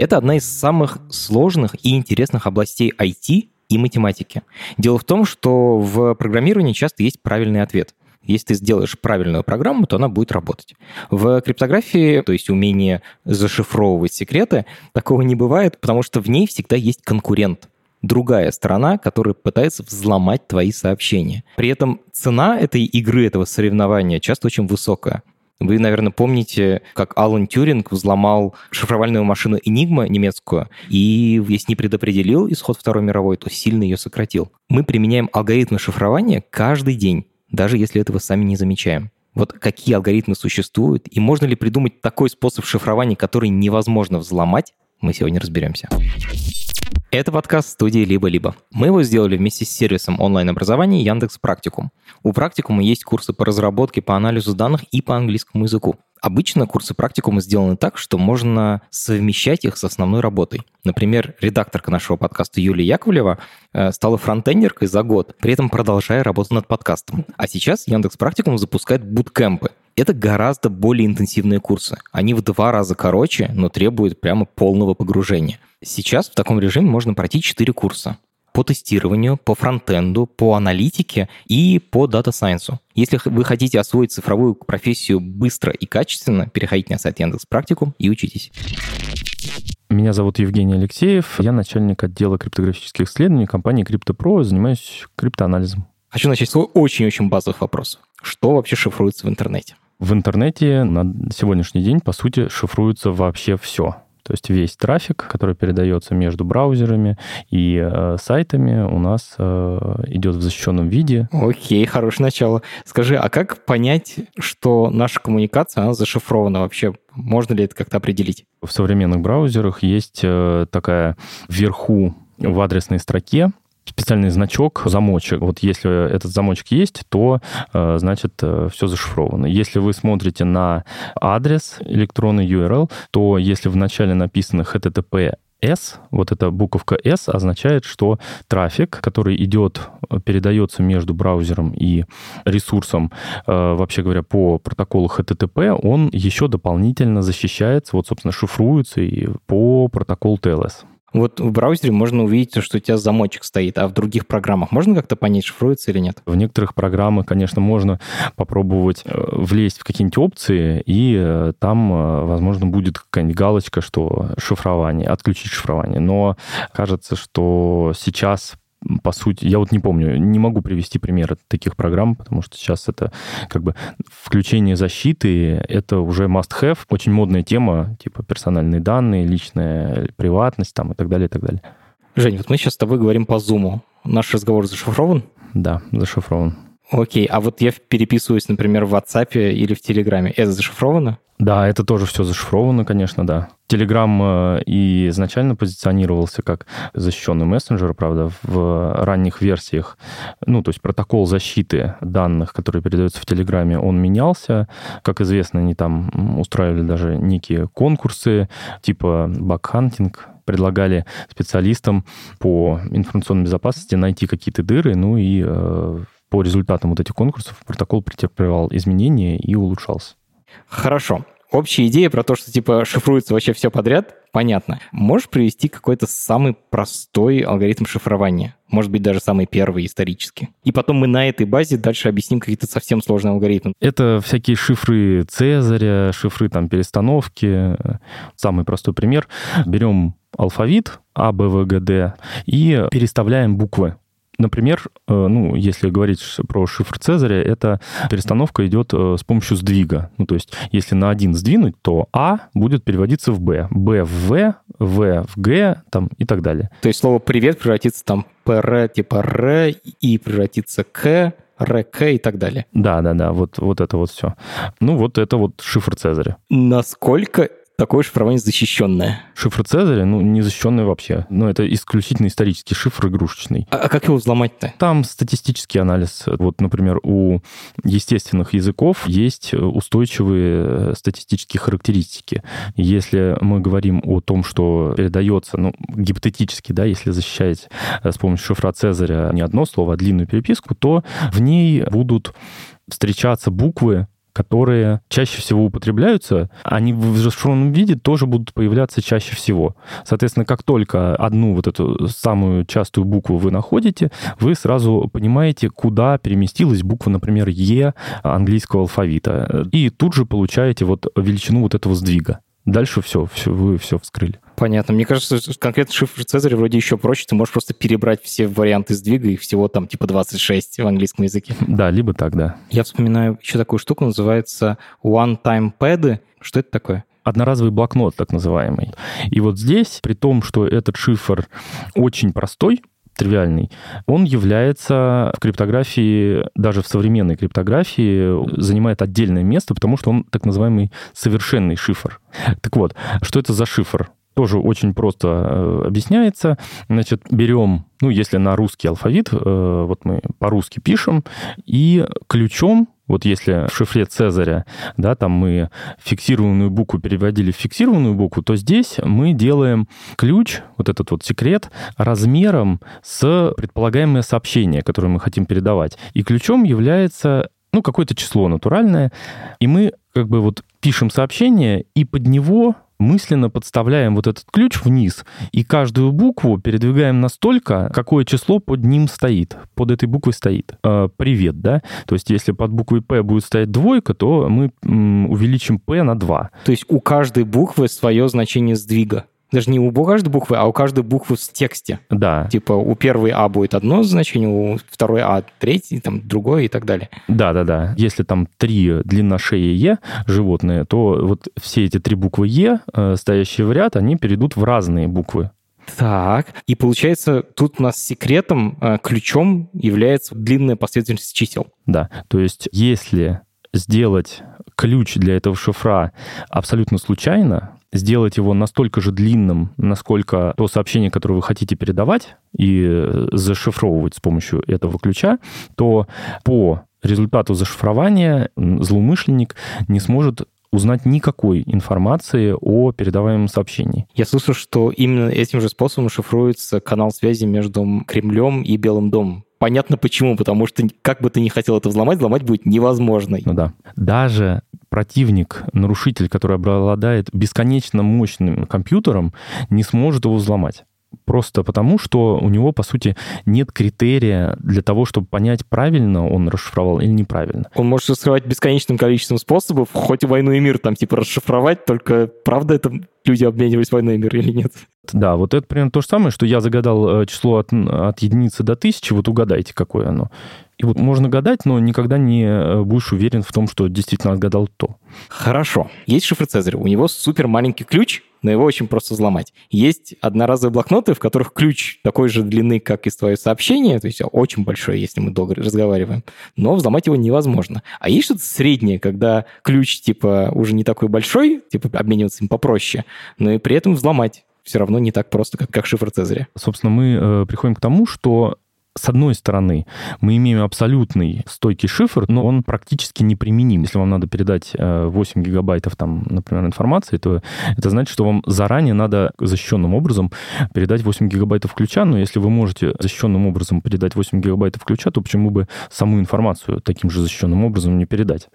Это одна из самых сложных и интересных областей IT и математики. Дело в том, что в программировании часто есть правильный ответ. Если ты сделаешь правильную программу, то она будет работать. В криптографии, то есть умение зашифровывать секреты, такого не бывает, потому что в ней всегда есть конкурент другая сторона, которая пытается взломать твои сообщения. При этом цена этой игры, этого соревнования часто очень высокая. Вы, наверное, помните, как Алан Тюринг взломал шифровальную машину Enigma немецкую, и если не предопределил исход Второй мировой, то сильно ее сократил. Мы применяем алгоритмы шифрования каждый день, даже если этого сами не замечаем. Вот какие алгоритмы существуют, и можно ли придумать такой способ шифрования, который невозможно взломать, мы сегодня разберемся. Это подкаст студии «Либо-либо». Мы его сделали вместе с сервисом онлайн-образования Яндекс Практикум. У Практикума есть курсы по разработке, по анализу данных и по английскому языку. Обычно курсы практикума сделаны так, что можно совмещать их с основной работой. Например, редакторка нашего подкаста Юлия Яковлева э, стала фронтендеркой за год, при этом продолжая работать над подкастом. А сейчас Яндекс Практикум запускает буткемпы. Это гораздо более интенсивные курсы. Они в два раза короче, но требуют прямо полного погружения. Сейчас в таком режиме можно пройти 4 курса по тестированию, по фронтенду, по аналитике и по дата-сайенсу. Если вы хотите освоить цифровую профессию быстро и качественно, переходите на сайт Яндекс Практику и учитесь. Меня зовут Евгений Алексеев. Я начальник отдела криптографических исследований компании CryptoPro. Занимаюсь криптоанализом. Хочу начать с очень-очень базовых вопросов. Что вообще шифруется в интернете? В интернете на сегодняшний день, по сути, шифруется вообще все. То есть весь трафик, который передается между браузерами и э, сайтами, у нас э, идет в защищенном виде. Окей, хорошее начало. Скажи, а как понять, что наша коммуникация, она зашифрована вообще? Можно ли это как-то определить? В современных браузерах есть э, такая вверху в адресной строке специальный значок, замочек. Вот если этот замочек есть, то, э, значит, э, все зашифровано. Если вы смотрите на адрес электронный URL, то если в начале написано HTTP S, вот эта буковка S означает, что трафик, который идет, передается между браузером и ресурсом, э, вообще говоря, по протоколу HTTP, он еще дополнительно защищается, вот, собственно, шифруется и по протоколу TLS. Вот в браузере можно увидеть, что у тебя замочек стоит, а в других программах можно как-то понять, шифруется или нет? В некоторых программах, конечно, можно попробовать э, влезть в какие-нибудь опции, и э, там, э, возможно, будет какая-нибудь галочка, что шифрование, отключить шифрование. Но кажется, что сейчас по сути, я вот не помню, не могу привести примеры таких программ, потому что сейчас это как бы включение защиты, это уже must-have, очень модная тема, типа персональные данные, личная приватность там и так далее, и так далее. Жень, вот мы сейчас с тобой говорим по Zoom. Наш разговор зашифрован? Да, зашифрован. Окей, а вот я переписываюсь, например, в WhatsApp или в Телеграме. Это зашифровано? Да, это тоже все зашифровано, конечно, да. Telegram э, и изначально позиционировался как защищенный мессенджер, правда, в ранних версиях, ну, то есть протокол защиты данных, который передается в Телеграме, он менялся. Как известно, они там устраивали даже некие конкурсы, типа бакхантинг, предлагали специалистам по информационной безопасности найти какие-то дыры, ну и э, по результатам вот этих конкурсов протокол претерпевал изменения и улучшался. Хорошо. Общая идея про то, что типа шифруется вообще все подряд, понятно. Можешь привести какой-то самый простой алгоритм шифрования? Может быть, даже самый первый исторически. И потом мы на этой базе дальше объясним какие-то совсем сложные алгоритмы. Это всякие шифры Цезаря, шифры там перестановки. Самый простой пример. Берем алфавит А, Б, В, Г, Д и переставляем буквы. Например, э, ну, если говорить про шифр Цезаря, это перестановка идет э, с помощью сдвига. Ну, то есть, если на один сдвинуть, то А будет переводиться в Б, Б в В, В в Г там, и так далее. То есть слово «привет» превратится там ПР типа Р, И превратится К, РК и так далее. Да, да, да, вот, вот это вот все. Ну, вот это вот шифр Цезаря. Насколько такое шифрование защищенное. Шифр Цезаря, ну, не защищенный вообще. Ну, это исключительно исторический шифр игрушечный. А, а как его взломать-то? Там статистический анализ. Вот, например, у естественных языков есть устойчивые статистические характеристики. Если мы говорим о том, что передается, ну, гипотетически, да, если защищать с помощью шифра Цезаря не одно слово, а длинную переписку, то в ней будут встречаться буквы, которые чаще всего употребляются, они в зашифрованном виде тоже будут появляться чаще всего. Соответственно, как только одну вот эту самую частую букву вы находите, вы сразу понимаете, куда переместилась буква, например, Е английского алфавита. И тут же получаете вот величину вот этого сдвига. Дальше все, все вы все вскрыли. Понятно. Мне кажется, что конкретно шифр Цезаря вроде еще проще. Ты можешь просто перебрать все варианты сдвига, их всего там типа 26 в английском языке. Да, либо так, да. Я вспоминаю еще такую штуку, называется one-time pad. Что это такое? одноразовый блокнот, так называемый. И вот здесь, при том, что этот шифр очень простой, тривиальный, он является в криптографии, даже в современной криптографии, занимает отдельное место, потому что он так называемый совершенный шифр. Так вот, что это за шифр? Тоже очень просто э, объясняется. Значит, берем, ну, если на русский алфавит, э, вот мы по-русски пишем, и ключом вот если в шифре Цезаря, да, там мы фиксированную букву переводили в фиксированную букву, то здесь мы делаем ключ, вот этот вот секрет, размером с предполагаемое сообщение, которое мы хотим передавать. И ключом является ну, какое-то число натуральное, и мы как бы вот пишем сообщение, и под него мысленно подставляем вот этот ключ вниз и каждую букву передвигаем настолько, какое число под ним стоит, под этой буквой стоит. Э, привет, да? То есть если под буквой П будет стоять двойка, то мы м, увеличим П на 2. То есть у каждой буквы свое значение сдвига. Даже не у каждой буквы, а у каждой буквы в тексте. Да. Типа у первой А будет одно значение, у второй А третий, там другое и так далее. Да, да, да. Если там три длина шеи Е животные, то вот все эти три буквы Е, э, стоящие в ряд, они перейдут в разные буквы. Так, и получается, тут у нас секретом, э, ключом является длинная последовательность чисел. Да, то есть если сделать ключ для этого шифра абсолютно случайно, сделать его настолько же длинным, насколько то сообщение, которое вы хотите передавать и э, зашифровывать с помощью этого ключа, то по результату зашифрования злоумышленник не сможет узнать никакой информации о передаваемом сообщении. Я слышу, что именно этим же способом шифруется канал связи между Кремлем и Белым домом. Понятно почему, потому что как бы ты ни хотел это взломать, взломать будет невозможно. Ну да. Даже противник, нарушитель, который обладает бесконечно мощным компьютером, не сможет его взломать. Просто потому, что у него, по сути, нет критерия для того, чтобы понять, правильно он расшифровал или неправильно. Он может раскрывать бесконечным количеством способов, хоть войну и мир там типа расшифровать, только правда это люди обменивались войной и мир или нет? Да, вот это примерно то же самое, что я загадал э, число от, от единицы до тысячи, вот угадайте, какое оно. И вот можно гадать, но никогда не э, будешь уверен в том, что действительно отгадал то. Хорошо. Есть шифр Цезаря. У него супер маленький ключ, но его очень просто взломать. Есть одноразовые блокноты, в которых ключ такой же длины, как и твое сообщение, то есть очень большой, если мы долго разговариваем, но взломать его невозможно. А есть что-то среднее, когда ключ, типа, уже не такой большой, типа, обмениваться им попроще, но и при этом взломать все равно не так просто, как, как шифр Цезаря. Собственно, мы э, приходим к тому, что с одной стороны, мы имеем абсолютный стойкий шифр, но он практически неприменим. Если вам надо передать 8 э, гигабайтов, там, например, информации, то это значит, что вам заранее надо защищенным образом передать 8 гигабайтов ключа, но если вы можете защищенным образом передать 8 гигабайтов ключа, то почему бы саму информацию таким же защищенным образом не передать?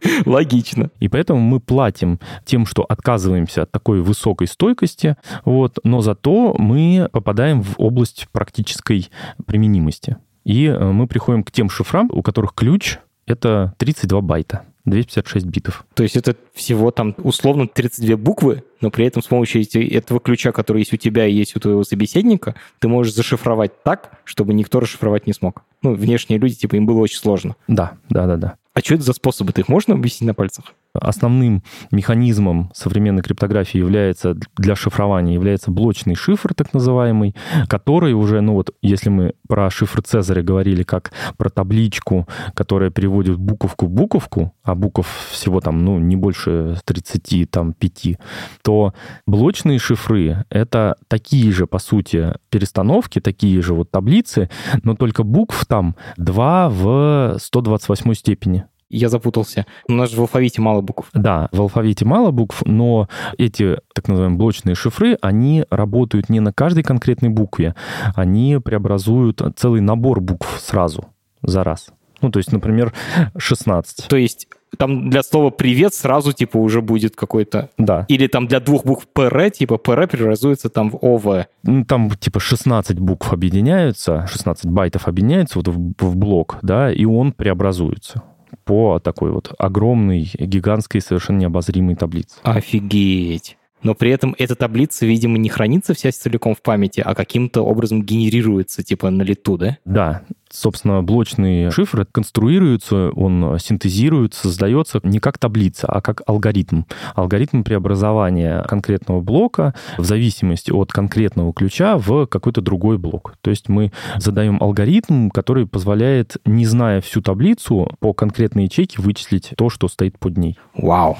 Логично. И поэтому мы платим тем, что отказываемся от такой высокой стойкости, вот, но зато мы попадаем в область практической применимости. И э, мы приходим к тем шифрам, у которых ключ — это 32 байта. 256 битов. То есть это всего там условно 32 буквы, но при этом с помощью этого ключа, который есть у тебя и есть у твоего собеседника, ты можешь зашифровать так, чтобы никто расшифровать не смог. Ну, внешние люди, типа, им было очень сложно. Да, да, да, да. А что это за способы? Ты их можно объяснить на пальцах? Основным механизмом современной криптографии является для шифрования является блочный шифр, так называемый, который уже, ну вот, если мы про шифр Цезаря говорили как про табличку, которая переводит буковку в буковку, а букв всего там, ну, не больше 30, там, 5, то блочные шифры — это такие же, по сути, перестановки, такие же вот таблицы, но только букв там 2 в 128 степени я запутался. У нас же в алфавите мало букв. Да, в алфавите мало букв, но эти так называемые блочные шифры, они работают не на каждой конкретной букве, они преобразуют целый набор букв сразу, за раз. Ну, то есть, например, 16. То есть там для слова «привет» сразу, типа, уже будет какой-то... Да. Или там для двух букв «ПР», типа, «ПР» преобразуется там в «ОВ». Ну, там, типа, 16 букв объединяются, 16 байтов объединяются вот в, в блок, да, и он преобразуется по такой вот огромной, гигантской, совершенно необозримой таблице. Офигеть! Но при этом эта таблица, видимо, не хранится вся целиком в памяти, а каким-то образом генерируется, типа, на лету, да? Да. Собственно, блочный шифр конструируется, он синтезируется, создается не как таблица, а как алгоритм. Алгоритм преобразования конкретного блока в зависимости от конкретного ключа в какой-то другой блок. То есть мы задаем алгоритм, который позволяет, не зная всю таблицу, по конкретной ячейке вычислить то, что стоит под ней. Вау!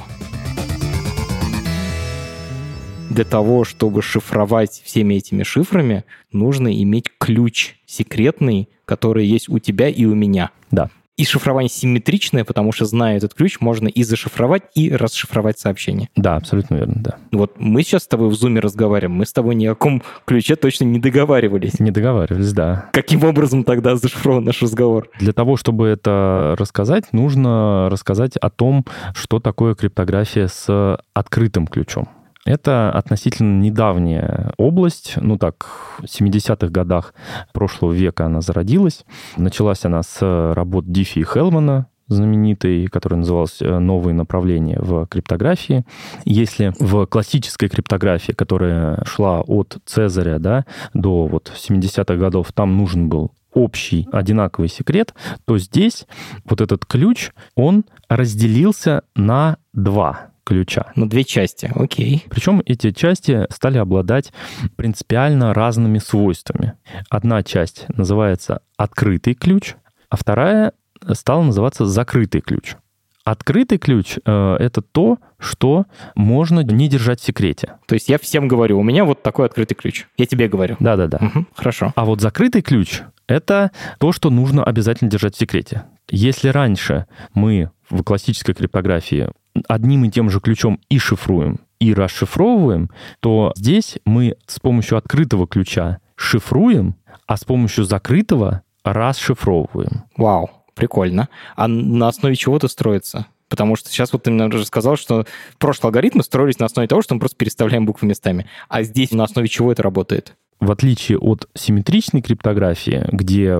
Для того, чтобы шифровать всеми этими шифрами, нужно иметь ключ секретный, который есть у тебя и у меня. Да. И шифрование симметричное, потому что, зная этот ключ, можно и зашифровать, и расшифровать сообщение. Да, абсолютно верно, да. Вот мы сейчас с тобой в зуме разговариваем, мы с тобой ни о каком ключе точно не договаривались. Не договаривались, да. Каким образом тогда зашифрован наш разговор? Для того, чтобы это рассказать, нужно рассказать о том, что такое криптография с открытым ключом. Это относительно недавняя область, ну так, в 70-х годах прошлого века она зародилась. Началась она с работ Диффи и Хелмана, знаменитой, которая называлась э, «Новые направления в криптографии». Если в классической криптографии, которая шла от Цезаря да, до вот 70-х годов, там нужен был общий одинаковый секрет, то здесь вот этот ключ, он разделился на два ключа. На две части, окей. Причем эти части стали обладать принципиально разными свойствами. Одна часть называется открытый ключ, а вторая стала называться закрытый ключ. Открытый ключ э, это то, что можно не держать в секрете. То есть я всем говорю, у меня вот такой открытый ключ. Я тебе говорю. Да-да-да. Угу, хорошо. А вот закрытый ключ это то, что нужно обязательно держать в секрете. Если раньше мы в классической криптографии одним и тем же ключом и шифруем, и расшифровываем, то здесь мы с помощью открытого ключа шифруем, а с помощью закрытого расшифровываем. Вау, прикольно. А на основе чего это строится? Потому что сейчас вот ты мне рассказал, что прошлые алгоритмы строились на основе того, что мы просто переставляем буквы местами. А здесь на основе чего это работает? В отличие от симметричной криптографии, где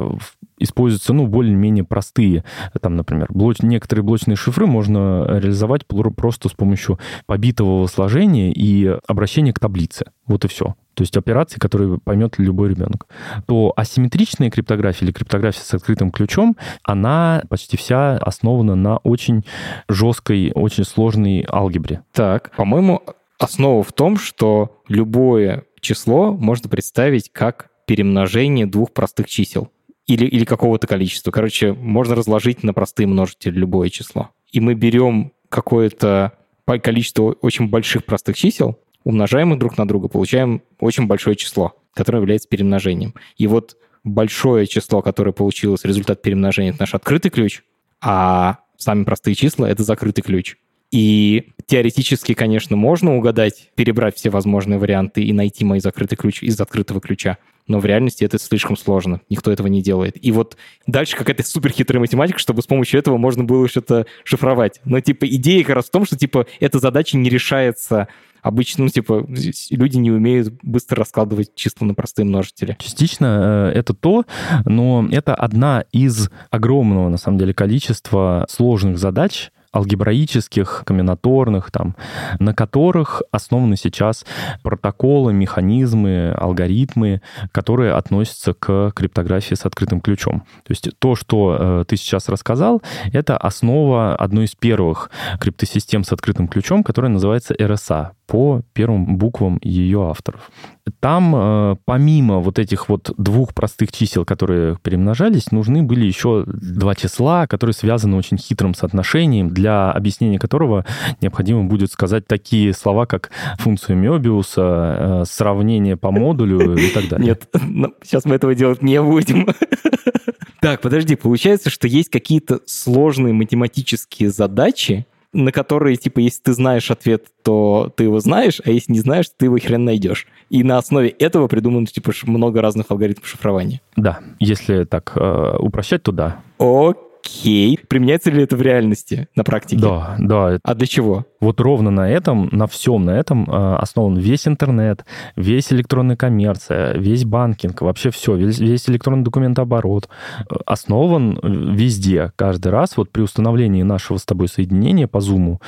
используются, ну, более-менее простые, там, например, блоч... некоторые блочные шифры можно реализовать просто с помощью побитого сложения и обращения к таблице. Вот и все. То есть операции, которые поймет любой ребенок. То асимметричная криптография или криптография с открытым ключом, она почти вся основана на очень жесткой, очень сложной алгебре. Так, по-моему, основа в том, что любое число можно представить как перемножение двух простых чисел или, или какого-то количества. Короче, можно разложить на простые множители любое число. И мы берем какое-то количество очень больших простых чисел, умножаем их друг на друга, получаем очень большое число, которое является перемножением. И вот большое число, которое получилось, результат перемножения, это наш открытый ключ, а сами простые числа — это закрытый ключ. И теоретически, конечно, можно угадать, перебрать все возможные варианты и найти мой закрытый ключ из открытого ключа но в реальности это слишком сложно. Никто этого не делает. И вот дальше какая-то суперхитрая математика, чтобы с помощью этого можно было что-то шифровать. Но, типа, идея как раз в том, что, типа, эта задача не решается обычно, ну, типа, люди не умеют быстро раскладывать числа на простые множители. Частично э, это то, но это одна из огромного, на самом деле, количества сложных задач, алгебраических, комбинаторных, там, на которых основаны сейчас протоколы, механизмы, алгоритмы, которые относятся к криптографии с открытым ключом. То есть то, что э, ты сейчас рассказал, это основа одной из первых криптосистем с открытым ключом, которая называется RSA по первым буквам ее авторов. Там, э, помимо вот этих вот двух простых чисел, которые перемножались, нужны были еще два числа, которые связаны очень хитрым соотношением, для объяснения которого необходимо будет сказать такие слова, как функция Мёбиуса, э, сравнение по модулю и так далее. Нет, сейчас мы этого делать не будем. Так, подожди, получается, что есть какие-то сложные математические задачи, на которые, типа, если ты знаешь ответ, то ты его знаешь, а если не знаешь, ты его хрен найдешь. И на основе этого придумано, типа, много разных алгоритмов шифрования. Да, если так э, упрощать, то да. Окей. Применяется ли это в реальности, на практике? Да, да. А для чего? Вот ровно на этом, на всем на этом э, основан весь интернет, весь электронная коммерция, весь банкинг, вообще все, весь, весь электронный документооборот э, основан везде. Каждый раз вот при установлении нашего с тобой соединения по Zoom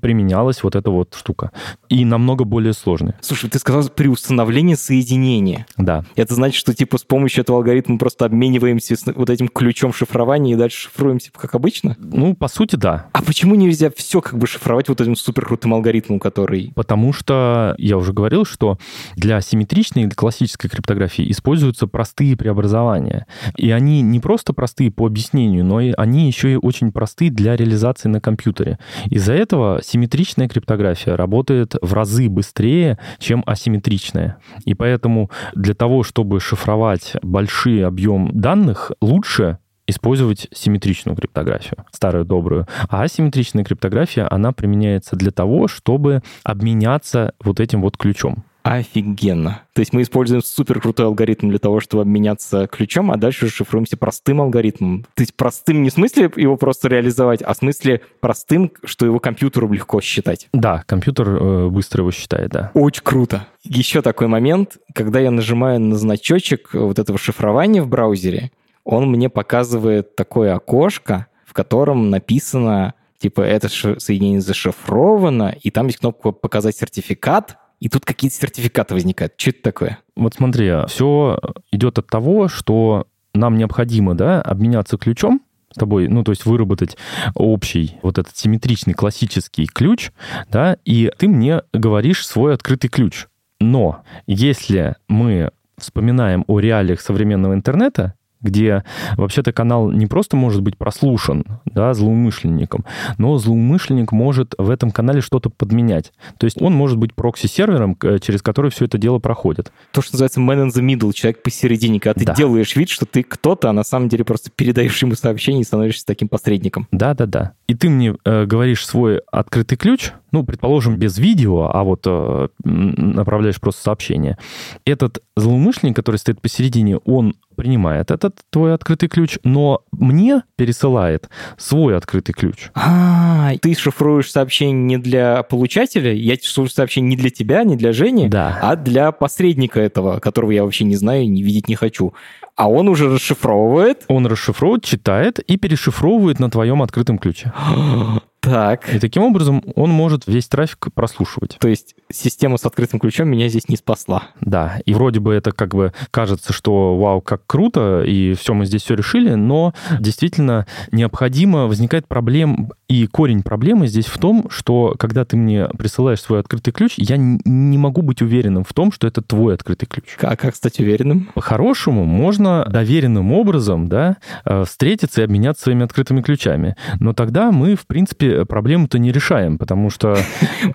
применялась вот эта вот штука. И намного более сложная. Слушай, ты сказал при установлении соединения. Да. Это значит, что типа с помощью этого алгоритма просто обмениваемся вот этим ключом шифрования и дальше шифруемся как обычно? Ну, по сути, да. А почему нельзя все как бы шифровать вот этим суперкрутым алгоритмом, который... Потому что, я уже говорил, что для симметричной или классической криптографии используются простые преобразования. И они не просто простые по объяснению, но и они еще и очень простые для реализации на компьютере. Из-за этого симметричная криптография работает в разы быстрее, чем асимметричная. И поэтому для того, чтобы шифровать большой объем данных, лучше использовать симметричную криптографию, старую добрую. А асимметричная криптография, она применяется для того, чтобы обменяться вот этим вот ключом. Офигенно. То есть мы используем супер крутой алгоритм для того, чтобы обменяться ключом, а дальше шифруемся простым алгоритмом. То есть простым не в смысле его просто реализовать, а в смысле простым, что его компьютеру легко считать. Да, компьютер э, быстро его считает, да. Очень круто. Еще такой момент, когда я нажимаю на значочек вот этого шифрования в браузере, он мне показывает такое окошко, в котором написано, типа, это соединение зашифровано, и там есть кнопка «Показать сертификат», и тут какие-то сертификаты возникают. Что это такое? Вот смотри, все идет от того, что нам необходимо, да, обменяться ключом, с тобой, ну, то есть выработать общий вот этот симметричный классический ключ, да, и ты мне говоришь свой открытый ключ. Но если мы вспоминаем о реалиях современного интернета, где вообще-то канал не просто может быть прослушан да, злоумышленником, но злоумышленник может в этом канале что-то подменять. То есть он может быть прокси-сервером, через который все это дело проходит. То, что называется man in the middle, человек посередине, когда ты да. делаешь вид, что ты кто-то, а на самом деле просто передаешь ему сообщение и становишься таким посредником. Да-да-да. И ты мне э, говоришь свой открытый ключ, ну, предположим, без видео, а вот э, направляешь просто сообщение. Этот злоумышленник, который стоит посередине, он принимает этот твой открытый ключ, но мне пересылает свой открытый ключ. А, ты шифруешь сообщение не для получателя, я шифрую сообщение не для тебя, не для Жени, да. а для посредника этого, которого я вообще не знаю и не видеть не хочу. А он уже расшифровывает. Он расшифровывает, читает и перешифровывает на твоем открытом ключе. Так. И таким образом он может весь трафик прослушивать. То есть система с открытым ключом меня здесь не спасла. Да, и вроде бы это как бы кажется, что вау, как круто, и все, мы здесь все решили, но действительно необходимо, возникает проблем, и корень проблемы здесь в том, что когда ты мне присылаешь свой открытый ключ, я не могу быть уверенным в том, что это твой открытый ключ. А как стать уверенным? По-хорошему, можно доверенным образом да, э, встретиться и обменяться своими открытыми ключами. Но тогда мы, в принципе, проблему-то не решаем, потому что...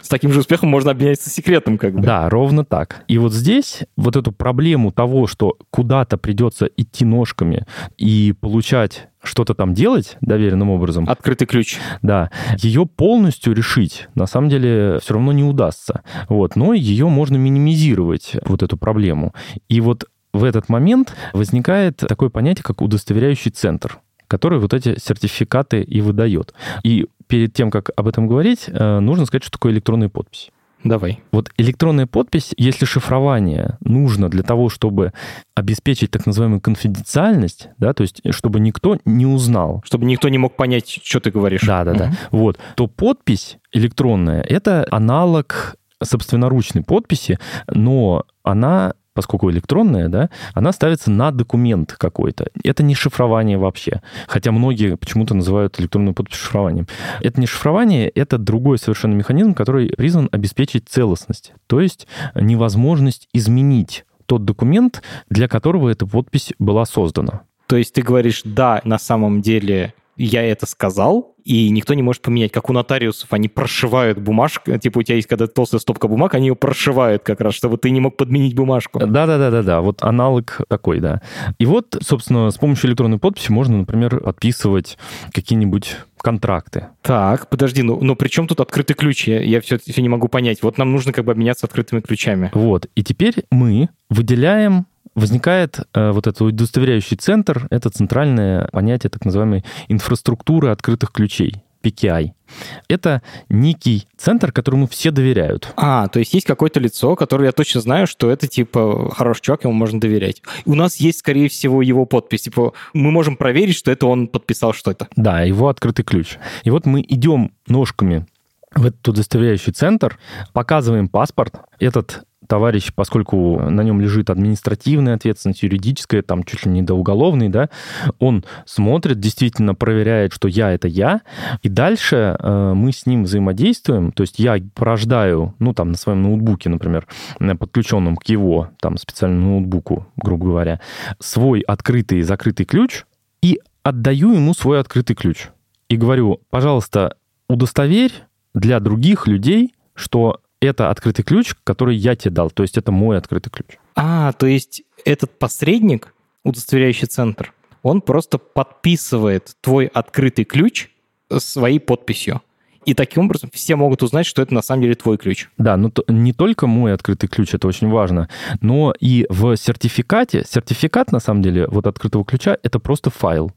С таким же успехом можно обменяться секретом, как бы. Да, ровно так. И вот здесь вот эту проблему того, что куда-то придется идти ножками и получать что-то там делать доверенным образом. Открытый ключ. Да. Ее полностью решить на самом деле все равно не удастся. Вот. Но ее можно минимизировать, вот эту проблему. И вот в этот момент возникает такое понятие, как удостоверяющий центр который вот эти сертификаты и выдает. И перед тем, как об этом говорить, э, нужно сказать, что такое электронная подпись. Давай. Вот электронная подпись, если шифрование нужно для того, чтобы обеспечить так называемую конфиденциальность, да, то есть чтобы никто не узнал. Чтобы никто не мог понять, что ты говоришь. Да, да, да. Вот. То подпись электронная — это аналог собственноручной подписи, но она поскольку электронная, да, она ставится на документ какой-то. Это не шифрование вообще. Хотя многие почему-то называют электронную подпись шифрованием. Это не шифрование, это другой совершенно механизм, который призван обеспечить целостность. То есть невозможность изменить тот документ, для которого эта подпись была создана. То есть ты говоришь, да, на самом деле я это сказал, и никто не может поменять, как у нотариусов, они прошивают бумажку, типа у тебя есть когда толстая стопка бумаг, они ее прошивают как раз, чтобы ты не мог подменить бумажку. Да-да-да-да-да, вот аналог такой, да. И вот, собственно, с помощью электронной подписи можно, например, подписывать какие-нибудь контракты. Так, подожди, ну, ну при чем тут открытый ключ? Я, я все, все не могу понять. Вот нам нужно как бы обменяться открытыми ключами. Вот, и теперь мы выделяем возникает э, вот этот удостоверяющий центр, это центральное понятие так называемой инфраструктуры открытых ключей. PKI. Это некий центр, которому все доверяют. А, то есть есть какое-то лицо, которое я точно знаю, что это типа хороший чувак, ему можно доверять. У нас есть, скорее всего, его подпись. Типа мы можем проверить, что это он подписал что-то. Да, его открытый ключ. И вот мы идем ножками в этот удостоверяющий центр, показываем паспорт. Этот товарищ, поскольку на нем лежит административная ответственность, юридическая, там чуть ли не до уголовной, да, он смотрит, действительно проверяет, что я — это я, и дальше э, мы с ним взаимодействуем, то есть я порождаю, ну, там, на своем ноутбуке, например, подключенном к его, там, специальному ноутбуку, грубо говоря, свой открытый и закрытый ключ и отдаю ему свой открытый ключ. И говорю, пожалуйста, удостоверь для других людей, что это открытый ключ, который я тебе дал. То есть это мой открытый ключ. А, то есть этот посредник, удостоверяющий центр, он просто подписывает твой открытый ключ своей подписью. И таким образом все могут узнать, что это на самом деле твой ключ. Да, но то, не только мой открытый ключ, это очень важно, но и в сертификате, сертификат на самом деле вот открытого ключа, это просто файл.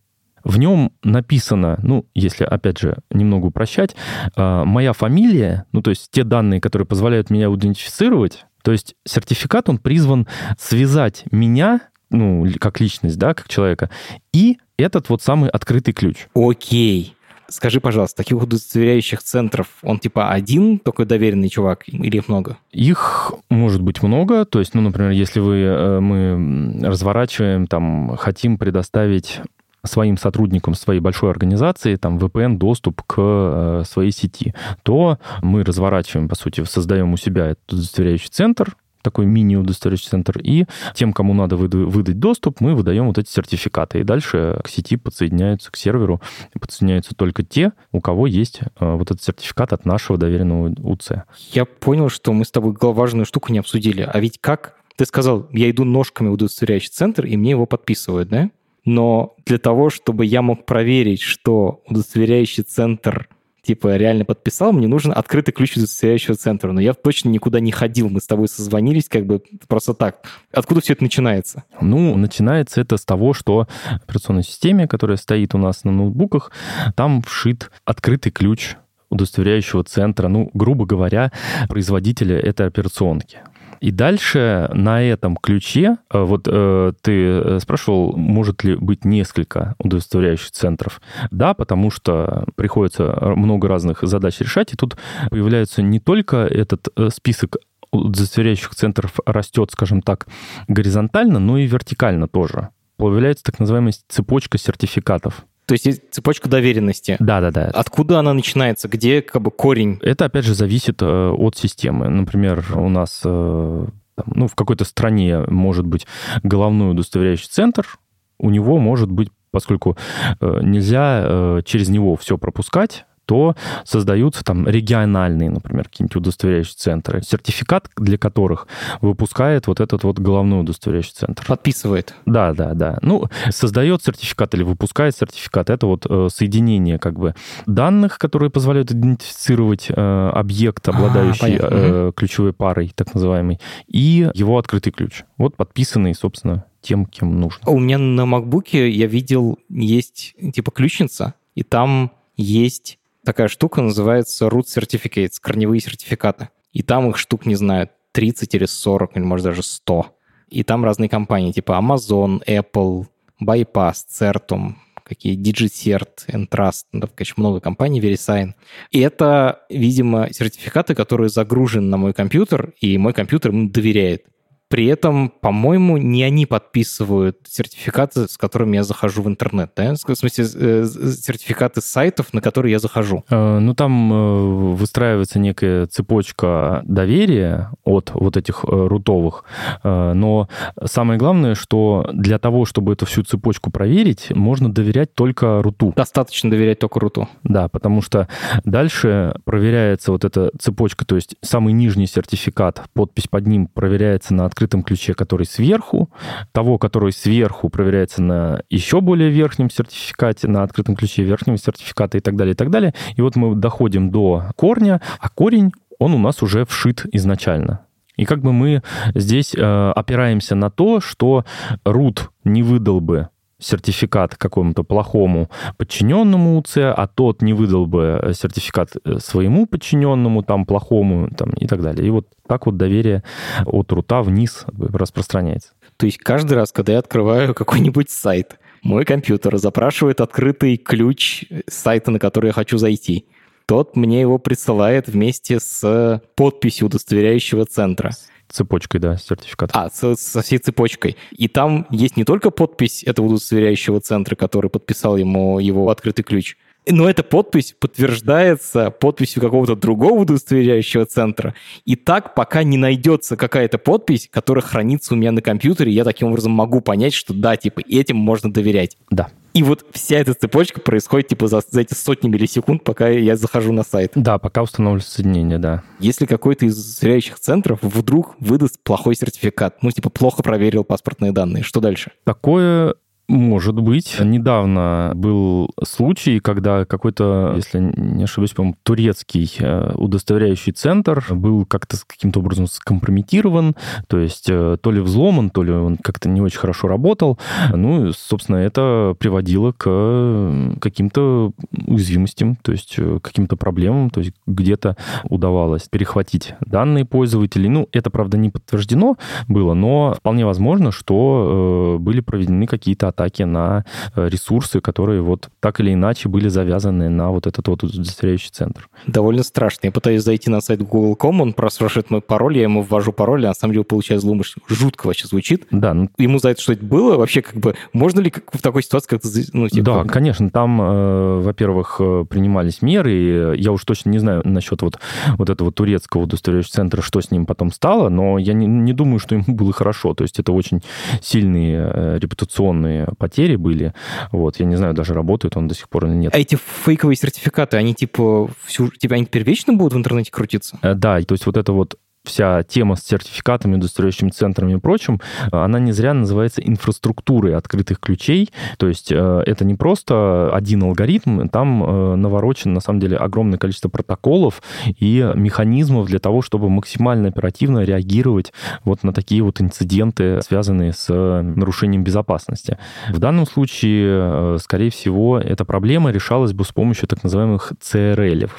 В нем написано, ну, если, опять же, немного упрощать, э, моя фамилия, ну, то есть те данные, которые позволяют меня идентифицировать, то есть сертификат, он призван связать меня, ну, как личность, да, как человека, и этот вот самый открытый ключ. Окей. Скажи, пожалуйста, таких удостоверяющих центров, он типа один такой доверенный чувак или их много? Их может быть много. То есть, ну, например, если вы, э, мы разворачиваем, там, хотим предоставить своим сотрудникам своей большой организации там VPN доступ к э, своей сети, то мы разворачиваем, по сути, создаем у себя этот удостоверяющий центр, такой мини-удостоверяющий центр, и тем, кому надо выдать доступ, мы выдаем вот эти сертификаты. И дальше к сети подсоединяются, к серверу подсоединяются только те, у кого есть э, вот этот сертификат от нашего доверенного УЦ. Я понял, что мы с тобой важную штуку не обсудили. А ведь как ты сказал, я иду ножками в удостоверяющий центр, и мне его подписывают, да? Но для того, чтобы я мог проверить, что удостоверяющий центр типа реально подписал, мне нужен открытый ключ удостоверяющего центра. Но я точно никуда не ходил, мы с тобой созвонились как бы просто так. Откуда все это начинается? Ну, начинается это с того, что в операционной системе, которая стоит у нас на ноутбуках, там вшит открытый ключ удостоверяющего центра, ну, грубо говоря, производителя этой операционки. И дальше на этом ключе, э, вот э, ты э, спрашивал, может ли быть несколько удостоверяющих центров. Да, потому что приходится много разных задач решать, и тут появляется не только этот список удостоверяющих центров растет, скажем так, горизонтально, но и вертикально тоже. Появляется так называемая цепочка сертификатов. То есть есть цепочка доверенности. Да, да, да. Откуда она начинается? Где как бы корень? Это опять же зависит э, от системы. Например, у нас э, ну, в какой-то стране может быть головной удостоверяющий центр, у него может быть, поскольку э, нельзя через него все пропускать, то создаются там региональные, например, какие-нибудь удостоверяющие центры, сертификат для которых выпускает вот этот вот головной удостоверяющий центр. Подписывает. Да, да, да. Ну, создает сертификат или выпускает сертификат. Это вот э, соединение как бы данных, которые позволяют идентифицировать э, объект, а, обладающий а, э, ключевой парой, так называемый, и его открытый ключ. Вот подписанный, собственно, тем, кем нужно. У меня на MacBook я видел, есть типа ключница, и там есть такая штука, называется root certificates, корневые сертификаты. и там их штук, не знаю, 30 или 40, или, может, даже 100. И там разные компании, типа Amazon, Apple, Bypass, Certum, какие Digicert, Entrust, ну, конечно, много компаний, VeriSign. И это, видимо, сертификаты, которые загружены на мой компьютер, и мой компьютер им доверяет. При этом, по-моему, не они подписывают сертификаты, с которыми я захожу в интернет, да? В смысле, э, сертификаты сайтов, на которые я захожу. Э, ну, там э, выстраивается некая цепочка доверия от вот этих рутовых, но самое главное, что для того, чтобы эту всю цепочку проверить, можно доверять только руту. Достаточно доверять только руту. Да, потому что дальше проверяется вот эта цепочка, то есть самый нижний сертификат, подпись под ним проверяется на открытом ключе, который сверху, того, который сверху проверяется на еще более верхнем сертификате, на открытом ключе верхнего сертификата и так далее, и так далее. И вот мы доходим до корня, а корень, он у нас уже вшит изначально. И как бы мы здесь э, опираемся на то, что root не выдал бы сертификат какому-то плохому подчиненному УЦ, а тот не выдал бы э, сертификат э, своему подчиненному, там, плохому, там, и так далее. И вот так вот доверие от рута вниз распространяется. То есть каждый раз, когда я открываю какой-нибудь сайт, мой компьютер запрашивает открытый ключ сайта, на который я хочу зайти. Тот мне его присылает вместе с подписью удостоверяющего центра цепочкой, да, сертификат. А, со, со всей цепочкой. И там есть не только подпись этого удостоверяющего центра, который подписал ему его открытый ключ, но эта подпись подтверждается подписью какого-то другого удостоверяющего центра. И так, пока не найдется какая-то подпись, которая хранится у меня на компьютере, я таким образом могу понять, что да, типа, этим можно доверять. Да. И вот вся эта цепочка происходит типа за, за эти сотни миллисекунд, пока я захожу на сайт. Да, пока устанавливается соединение, да. Если какой-то из сверяющих центров вдруг выдаст плохой сертификат, ну, типа, плохо проверил паспортные данные, что дальше? Такое может быть. Недавно был случай, когда какой-то, если не ошибаюсь, по-моему, турецкий э, удостоверяющий центр был как-то каким-то образом скомпрометирован, то есть э, то ли взломан, то ли он как-то не очень хорошо работал. Ну, собственно, это приводило к каким-то уязвимостям, то есть э, каким-то проблемам, то есть где-то удавалось перехватить данные пользователей. Ну, это, правда, не подтверждено было, но вполне возможно, что были проведены какие-то атаки на э, ресурсы, которые вот так или иначе были завязаны на вот этот вот удостоверяющий центр. Довольно страшно. Я пытаюсь зайти на сайт Google.com, он спрашивает мой пароль, я ему ввожу пароль, а на самом деле получаю злоумышленник. Жутко вообще звучит. Да. Ну... Ему за это что-то было? Вообще как бы можно ли в такой ситуации как-то... Ну, типа... Да, конечно. Там, э, во-первых, э, принимались меры, и я уж точно не знаю насчет вот, вот этого турецкого удостоверяющего центра, что с ним потом стало, но я не, не думаю, что ему было хорошо. То есть это очень сильные э, репутационные потери были. Вот, я не знаю, даже работает он до сих пор или нет. А эти фейковые сертификаты, они типа всю, типа они теперь вечно будут в интернете крутиться? Э, да, то есть вот это вот вся тема с сертификатами, индустриальными центрами и прочим, она не зря называется инфраструктурой открытых ключей. То есть э, это не просто один алгоритм, там э, наворочено, на самом деле, огромное количество протоколов и механизмов для того, чтобы максимально оперативно реагировать вот на такие вот инциденты, связанные с нарушением безопасности. В данном случае, э, скорее всего, эта проблема решалась бы с помощью так называемых CRL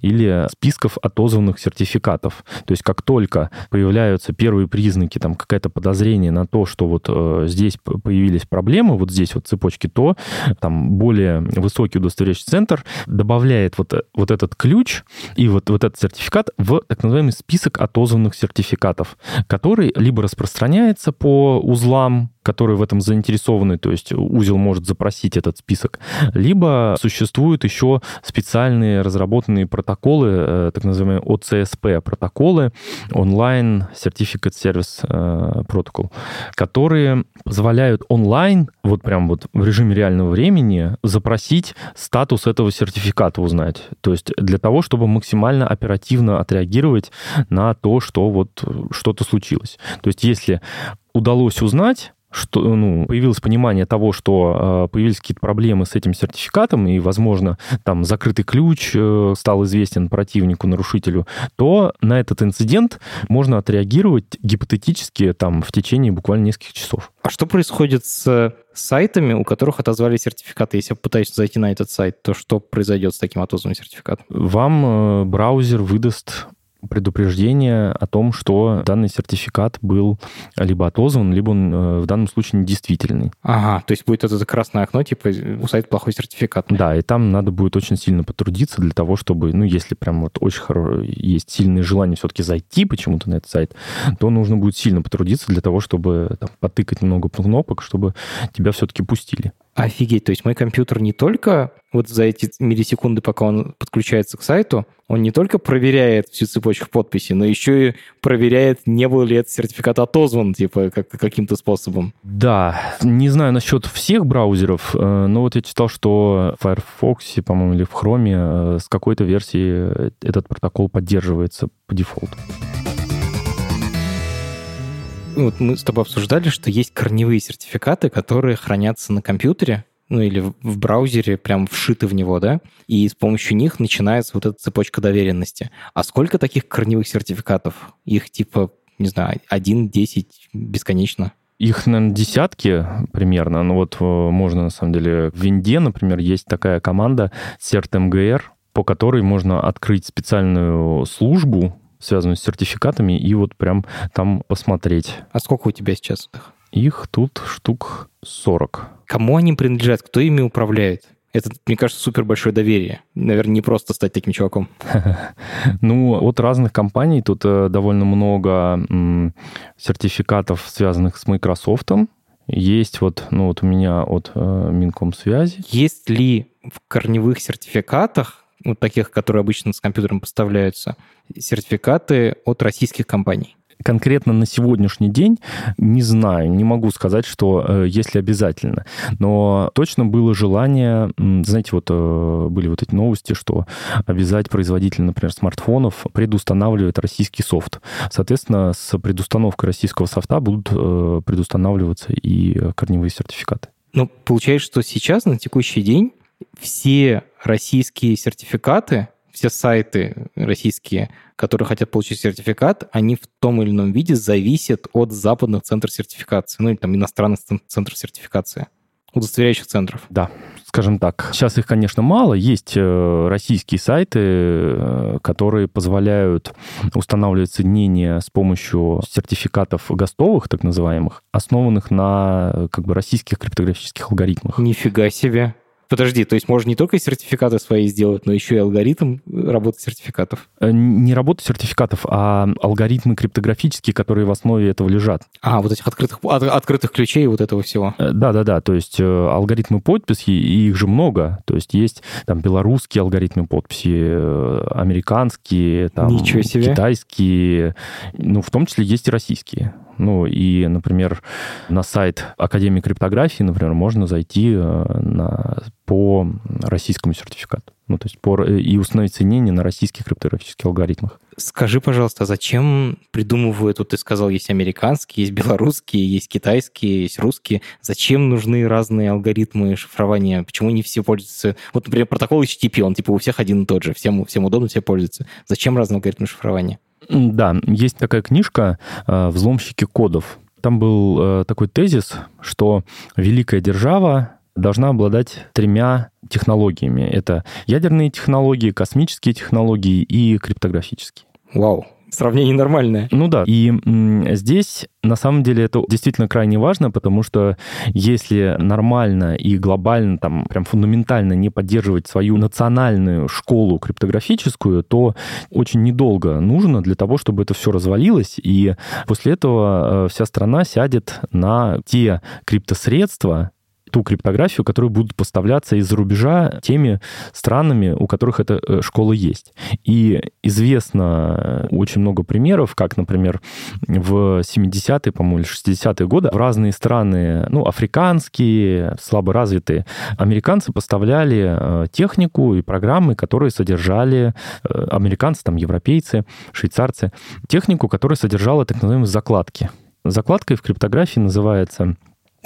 или списков отозванных сертификатов. То есть как то только появляются первые признаки, там какое-то подозрение на то, что вот э, здесь появились проблемы, вот здесь вот цепочки, то там более высокий удостоверяющий центр добавляет вот, э, вот этот ключ и вот, вот этот сертификат в так называемый список отозванных сертификатов, который либо распространяется по узлам которые в этом заинтересованы, то есть узел может запросить этот список, либо существуют еще специальные разработанные протоколы, э, так называемые OCSP протоколы, онлайн Certificate Service э, Protocol, которые позволяют онлайн, вот прям вот в режиме реального времени, запросить статус этого сертификата узнать. То есть для того, чтобы максимально оперативно отреагировать на то, что вот что-то случилось. То есть если удалось узнать, что, ну, появилось понимание того, что э, появились какие-то проблемы с этим сертификатом, и, возможно, там закрытый ключ э, стал известен противнику, нарушителю, то на этот инцидент можно отреагировать гипотетически там в течение буквально нескольких часов. А что происходит с сайтами, у которых отозвали сертификаты? Если я пытаюсь зайти на этот сайт, то что произойдет с таким отозванным сертификатом? Вам э, браузер выдаст предупреждение о том, что данный сертификат был либо отозван, либо он э, в данном случае недействительный. Ага, то есть будет это красное окно, типа у сайта плохой сертификат. Да, и там надо будет очень сильно потрудиться для того, чтобы, ну, если прям вот очень хоро... есть сильное желание все-таки зайти почему-то на этот сайт, то нужно будет сильно потрудиться для того, чтобы там, потыкать много кнопок, чтобы тебя все-таки пустили. Офигеть, то есть мой компьютер не только вот за эти миллисекунды, пока он подключается к сайту, он не только проверяет всю цепочку подписи, но еще и проверяет, не был ли этот сертификат отозван, типа, как, каким-то способом. Да, не знаю насчет всех браузеров, э, но вот я читал, что в Firefox, по-моему, или в Chrome э, с какой-то версии этот протокол поддерживается по дефолту вот мы с тобой обсуждали, что есть корневые сертификаты, которые хранятся на компьютере, ну или в браузере, прям вшиты в него, да, и с помощью них начинается вот эта цепочка доверенности. А сколько таких корневых сертификатов? Их типа, не знаю, один, десять, бесконечно? Их, наверное, десятки примерно. Ну вот э, можно, на самом деле, в Винде, например, есть такая команда CertMGR, по которой можно открыть специальную службу, связанную с сертификатами, и вот прям там посмотреть. А сколько у тебя сейчас их? Их тут штук 40. Кому они принадлежат? Кто ими управляет? Это, мне кажется, супер большое доверие. Наверное, не просто стать таким чуваком. Ну, от разных компаний тут э, довольно много сертификатов, связанных с Microsoft. Есть вот, ну вот у меня от э, Минкомсвязи. Есть ли в корневых сертификатах вот таких, которые обычно с компьютером поставляются, сертификаты от российских компаний? конкретно на сегодняшний день не знаю, не могу сказать, что э, если обязательно. Но точно было желание, знаете, вот э, были вот эти новости, что обязать производителя, например, смартфонов предустанавливать российский софт. Соответственно, с предустановкой российского софта будут э, предустанавливаться и корневые сертификаты. Ну, получается, что сейчас, на текущий день, все российские сертификаты, все сайты российские, которые хотят получить сертификат, они в том или ином виде зависят от западных центров сертификации, ну или там иностранных центров сертификации удостоверяющих центров. Да, скажем так. Сейчас их, конечно, мало. Есть э, российские сайты, э, которые позволяют устанавливать соединения с помощью сертификатов ГОСТовых, так называемых, основанных на как бы российских криптографических алгоритмах. Нифига себе. Подожди, то есть можно не только сертификаты свои сделать, но еще и алгоритм работы сертификатов? Э, не работы сертификатов, а алгоритмы криптографические, которые в основе этого лежат. А, вот этих открытых, от, открытых ключей вот этого всего. Э, да-да-да, то есть э, алгоритмы подписи, и их же много. То есть есть там белорусские алгоритмы подписи, американские, там, китайские, ну, в том числе есть и российские. Ну, и, например, на сайт Академии криптографии, например, можно зайти на по российскому сертификату. Ну, то есть по, и установить соединение на российских криптографических алгоритмах. Скажи, пожалуйста, а зачем придумывают, вот ты сказал, есть американские, есть белорусские, есть китайские, есть русские. Зачем нужны разные алгоритмы шифрования? Почему не все пользуются? Вот, например, протокол HTTP, он типа у всех один и тот же, всем, всем удобно, все пользуются. Зачем разные алгоритмы шифрования? Да, есть такая книжка э, «Взломщики кодов». Там был э, такой тезис, что великая держава должна обладать тремя технологиями. Это ядерные технологии, космические технологии и криптографические. Вау, сравнение нормальное. Ну да, и здесь на самом деле это действительно крайне важно, потому что если нормально и глобально, там, прям фундаментально не поддерживать свою национальную школу криптографическую, то очень недолго нужно для того, чтобы это все развалилось, и после этого э, вся страна сядет на те криптосредства, ту криптографию, которая будут поставляться из-за рубежа теми странами, у которых эта э, школа есть. И известно очень много примеров, как, например, в 70-е, по-моему, или 60-е годы в разные страны, ну, африканские, слабо развитые, американцы поставляли э, технику и программы, которые содержали э, американцы, там, европейцы, швейцарцы, технику, которая содержала так называемые закладки. Закладкой в криптографии называется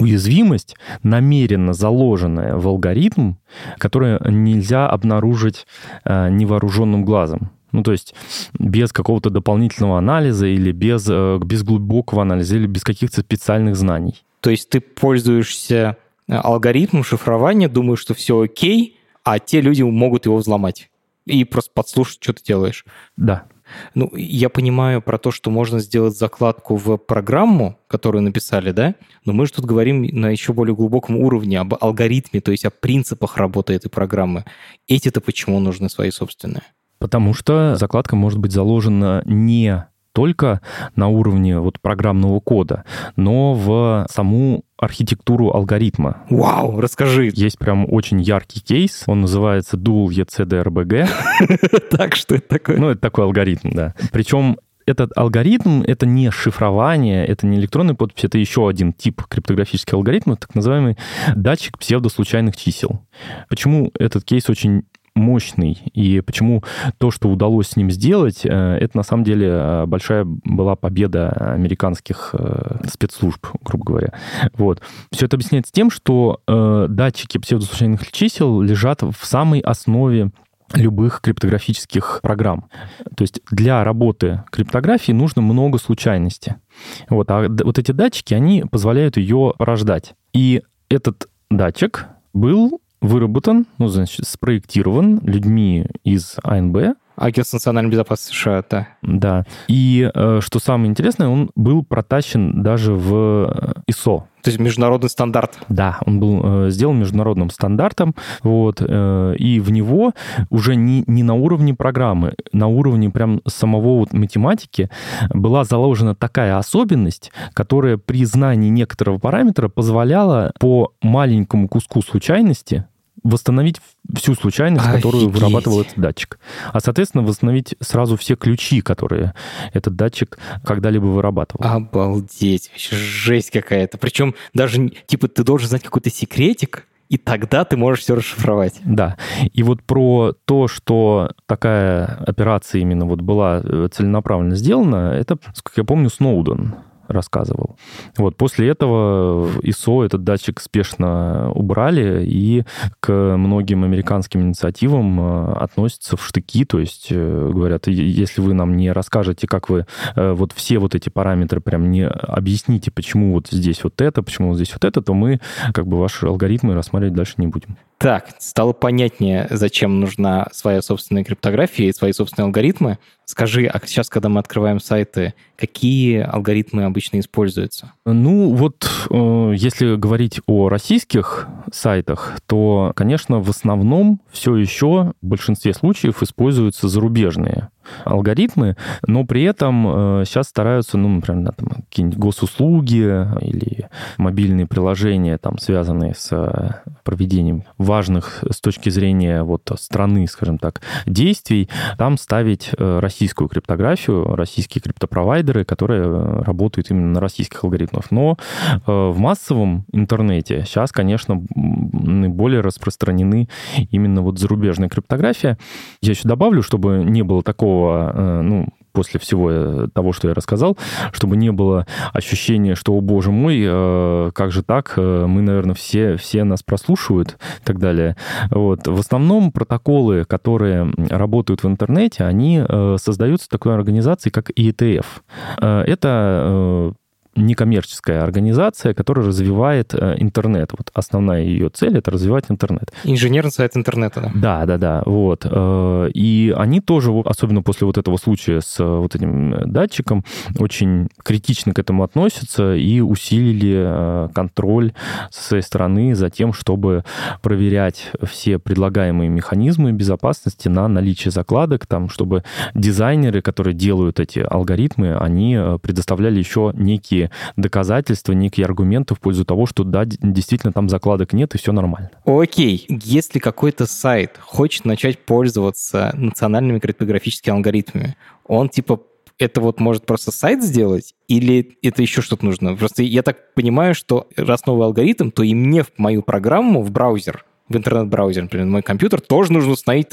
уязвимость, намеренно заложенная в алгоритм, которую нельзя обнаружить э, невооруженным глазом. Ну, то есть без какого-то дополнительного анализа или без, э, без глубокого анализа или без каких-то специальных знаний. То есть ты пользуешься э, алгоритмом шифрования, думаешь, что все окей, а те люди могут его взломать и просто подслушать, что ты делаешь. Да. Ну, я понимаю про то, что можно сделать закладку в программу, которую написали, да? Но мы же тут говорим на еще более глубоком уровне об алгоритме, то есть о принципах работы этой программы. Эти-то почему нужны свои собственные? Потому что закладка может быть заложена не только на уровне вот программного кода, но в саму архитектуру алгоритма. Вау, расскажи. Есть прям очень яркий кейс, он называется Dual ECDRBG. Так, что это такое? Ну, это такой алгоритм, да. Причем этот алгоритм — это не шифрование, это не электронная подпись, это еще один тип криптографических алгоритмов, так называемый датчик псевдослучайных чисел. Почему этот кейс очень мощный. И почему то, что удалось с ним сделать, э, это на самом деле э, большая была победа американских э, спецслужб, грубо говоря. Вот. Все это объясняется тем, что датчики псевдослучайных чисел лежат в самой основе любых криптографических программ. То есть для работы криптографии нужно много случайности. Вот, а вот эти датчики, они позволяют ее порождать. И этот датчик был выработан, ну, значит, спроектирован людьми из АНБ. Агентство национальной безопасности США, да. Да. И э, что самое интересное, он был протащен даже в ISO, то есть международный стандарт. Да, он был э, сделан международным стандартом, вот, э, и в него уже не, не на уровне программы, на уровне прям самого вот математики была заложена такая особенность, которая при знании некоторого параметра позволяла по маленькому куску случайности восстановить всю случайность, Офигеть. которую вырабатывал этот датчик. А, соответственно, восстановить сразу все ключи, которые этот датчик когда-либо вырабатывал. Обалдеть, вообще жесть какая-то. Причем даже, типа, ты должен знать какой-то секретик, и тогда ты можешь все расшифровать. Да. И вот про то, что такая операция именно вот была э, целенаправленно сделана, это, как я помню, Сноуден рассказывал. Вот после этого ISO этот датчик спешно убрали, и к многим американским инициативам э, относятся в штыки, то есть э, говорят, если вы нам не расскажете, как вы э, вот все вот эти параметры прям не объясните, почему вот здесь вот это, почему вот здесь вот это, то мы как бы ваши алгоритмы рассматривать дальше не будем. Так, стало понятнее, зачем нужна своя собственная криптография и свои собственные алгоритмы. Скажи, а сейчас, когда мы открываем сайты, какие алгоритмы обычно используются? Ну, вот э, если говорить о российских сайтах, то, конечно, в основном все еще в большинстве случаев используются зарубежные алгоритмы, но при этом э, сейчас стараются, ну, например, там, какие-нибудь госуслуги или мобильные приложения, там, связанные с э, проведением важных с точки зрения вот страны, скажем так, действий, там ставить э, российскую криптографию, российские криптопровайдеры, которые э, работают именно на российских алгоритмах. Но э, в массовом интернете сейчас, конечно, более распространены именно вот зарубежная криптография. Я еще добавлю, чтобы не было такого, ну, после всего э, того, что я рассказал, чтобы не было ощущения, что, о боже мой, э, как же так, э, мы, наверное, все, все нас прослушивают и так далее. Вот. В основном протоколы, которые работают в интернете, они создаются такой организацией, как ETF. Это некоммерческая организация, которая развивает э, интернет. Вот основная ее цель — это развивать интернет. Инженерный сайт интернета, да? Да, да, да. Вот. Э, и они тоже, особенно после вот этого случая с э, вот этим датчиком, очень критично к этому относятся и усилили контроль со своей стороны за тем, чтобы проверять все предлагаемые механизмы безопасности на наличие закладок, там, чтобы дизайнеры, которые делают эти алгоритмы, они предоставляли еще некие некие доказательства, некие аргументы в пользу того, что да, действительно там закладок нет и все нормально. Окей, если какой-то сайт хочет начать пользоваться национальными криптографическими алгоритмами, он типа это вот может просто сайт сделать, или это еще что-то нужно? Просто я так понимаю, что раз новый алгоритм, то и мне в мою программу, в браузер, в интернет-браузер, например, на мой компьютер, тоже нужно установить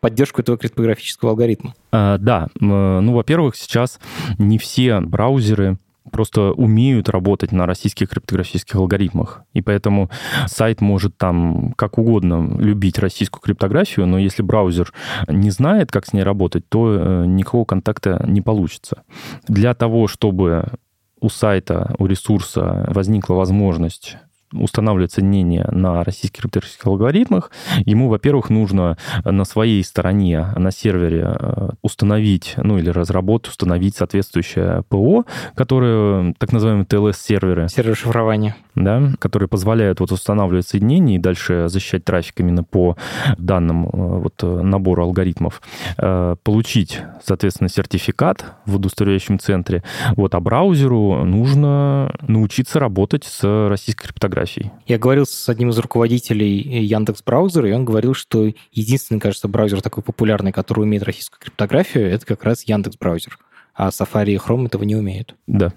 поддержку этого криптографического алгоритма. А, да, ну, во-первых, сейчас не все браузеры просто умеют работать на российских криптографических алгоритмах. И поэтому сайт может там как угодно любить российскую криптографию, но если браузер не знает, как с ней работать, то э, никакого контакта не получится. Для того, чтобы у сайта, у ресурса возникла возможность устанавливать соединение на российских криптографических алгоритмах, ему, во-первых, нужно на своей стороне, на сервере э, установить, ну или разработать, установить соответствующее ПО, которое, так называемые TLS-серверы. Сервер шифрования. Да, которые позволяют вот устанавливать соединения и дальше защищать трафик именно по данным э, вот набору алгоритмов. Получить, соответственно, сертификат в удостоверяющем центре. Вот, а браузеру нужно научиться работать с российской криптографией. Я говорил с одним из руководителей Яндекс браузера, и он говорил, что единственный, кажется, браузер такой популярный, который умеет российскую криптографию, это как раз Яндекс браузер. А Safari и Chrome этого не умеют. Да.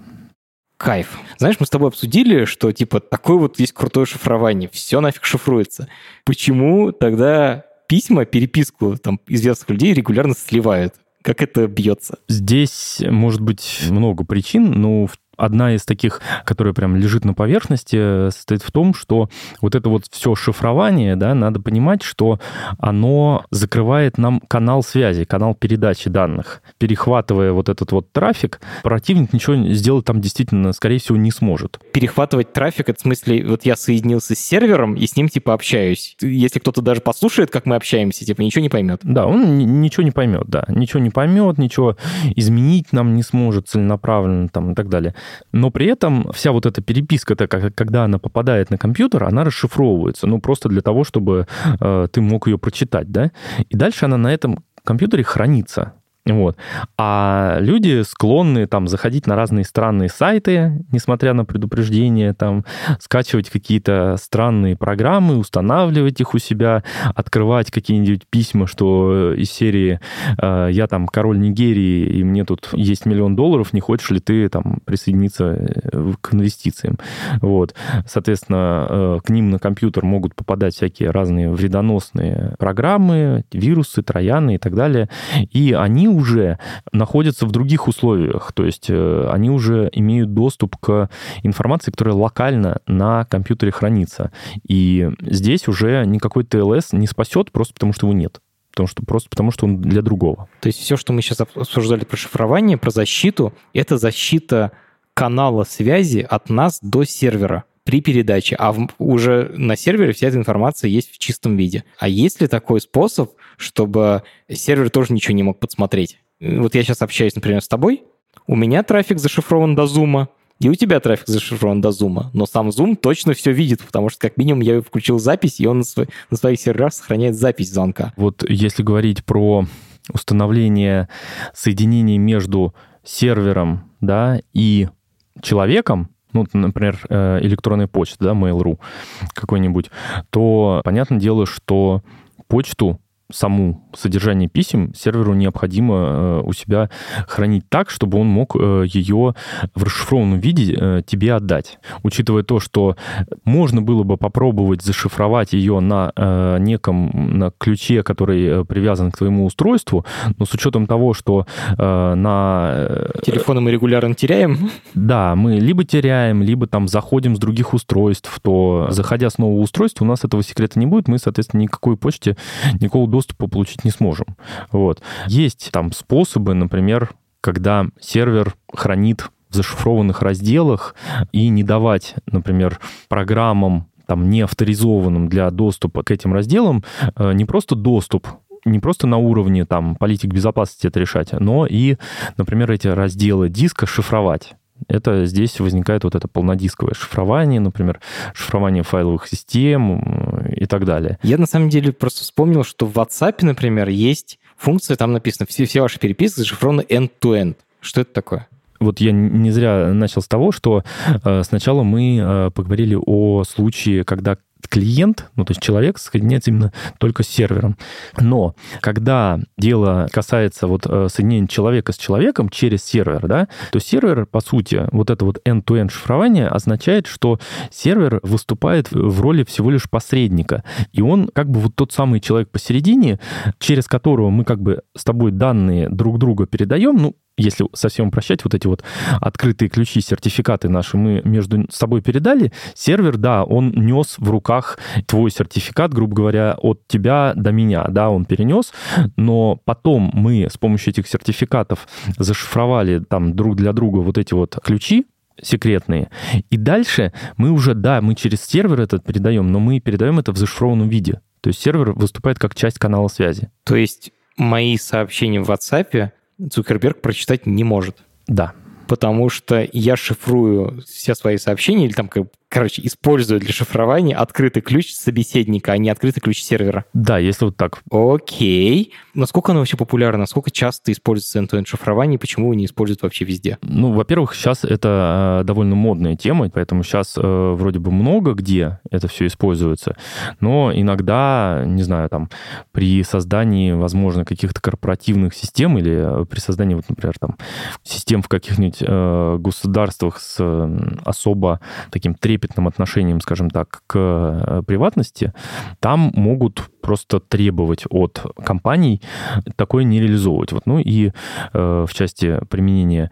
Кайф. Знаешь, мы с тобой обсудили, что типа такое вот есть крутое шифрование, все нафиг шифруется. Почему тогда письма, переписку там известных людей регулярно сливают? Как это бьется? Здесь может быть много причин, но в Одна из таких, которая прям лежит на поверхности, состоит в том, что вот это вот все шифрование, да, надо понимать, что оно закрывает нам канал связи, канал передачи данных. Перехватывая вот этот вот трафик, противник ничего сделать там действительно, скорее всего, не сможет. Перехватывать трафик, это в смысле, вот я соединился с сервером и с ним типа общаюсь. Если кто-то даже послушает, как мы общаемся, типа ничего не поймет. Да, он ничего не поймет, да. Ничего не поймет, ничего изменить нам не сможет целенаправленно там и так далее. Но при этом вся вот эта переписка, когда она попадает на компьютер, она расшифровывается, ну, просто для того, чтобы э, ты мог ее прочитать, да, и дальше она на этом компьютере хранится. Вот. А люди склонны там заходить на разные странные сайты, несмотря на предупреждения, там скачивать какие-то странные программы, устанавливать их у себя, открывать какие-нибудь письма, что из серии э, «Я там король Нигерии, и мне тут есть миллион долларов, не хочешь ли ты там присоединиться э, к инвестициям?» Вот. Соответственно, э, к ним на компьютер могут попадать всякие разные вредоносные программы, вирусы, трояны и так далее. И они уже находятся в других условиях, то есть э, они уже имеют доступ к информации, которая локально на компьютере хранится. И здесь уже никакой TLS не спасет просто потому, что его нет потому что просто потому, что он для другого. То есть все, что мы сейчас обсуждали про шифрование, про защиту, это защита канала связи от нас до сервера при передаче, а в, уже на сервере вся эта информация есть в чистом виде. А есть ли такой способ, чтобы сервер тоже ничего не мог подсмотреть? Вот я сейчас общаюсь, например, с тобой, у меня трафик зашифрован до зума, и у тебя трафик зашифрован до зума, но сам зум точно все видит, потому что как минимум я включил запись, и он на, свой, на своих серверах сохраняет запись звонка. Вот если говорить про установление соединений между сервером да, и человеком, ну, например, э, электронная почта, да, Mail.ru какой-нибудь, то понятное дело, что почту саму содержание писем серверу необходимо э, у себя хранить так, чтобы он мог э, ее в расшифрованном виде э, тебе отдать. Учитывая то, что можно было бы попробовать зашифровать ее на неком на ключе, который привязан к твоему устройству, но с учетом того, что на... Телефоны мы регулярно теряем. Да, мы либо теряем, либо там заходим с других устройств, то заходя с нового устройства, у нас этого секрета не будет, мы, соответственно, никакой почте, никакого доступа получить не сможем. Вот. Есть там способы, например, когда сервер хранит в зашифрованных разделах и не давать, например, программам там не авторизованным для доступа к этим разделам э, не просто доступ не просто на уровне там политик безопасности это решать, но и, например, эти разделы диска шифровать. Это здесь возникает вот это полнодисковое шифрование, например, шифрование файловых систем и так далее. Я на самом деле просто вспомнил, что в WhatsApp, например, есть функция, там написано, все, все ваши переписки зашифрованы end-to-end. Что это такое? вот я не зря начал с того, что э, сначала мы э, поговорили о случае, когда клиент, ну, то есть человек соединяется именно только с сервером. Но когда дело касается вот э, соединения человека с человеком через сервер, да, то сервер, по сути, вот это вот end-to-end шифрование означает, что сервер выступает в роли всего лишь посредника. И он как бы вот тот самый человек посередине, через которого мы как бы с тобой данные друг друга передаем, ну, если совсем упрощать, вот эти вот открытые ключи, сертификаты наши мы между собой передали, сервер, да, он нес в руках твой сертификат, грубо говоря, от тебя до меня, да, он перенес, но потом мы с помощью этих сертификатов зашифровали там друг для друга вот эти вот ключи, секретные. И дальше мы уже, да, мы через сервер это передаем, но мы передаем это в зашифрованном виде. То есть сервер выступает как часть канала связи. То есть мои сообщения в WhatsApp Цукерберг прочитать не может? Да. Потому что я шифрую все свои сообщения или там короче, используют для шифрования открытый ключ собеседника, а не открытый ключ сервера. Да, если вот так. Окей. Насколько оно вообще популярно? Насколько часто используется end-to-end шифрование? Почему его не используют вообще везде? Ну, во-первых, сейчас это э, довольно модная тема, поэтому сейчас э, вроде бы много где это все используется, но иногда, не знаю, там, при создании, возможно, каких-то корпоративных систем или э, при создании, вот, например, там, систем в каких-нибудь э, государствах с э, особо таким трепетным трепетным отношением, скажем так, к э, приватности, там могут просто требовать от компаний такое не реализовывать. Вот. Ну и э, в части применения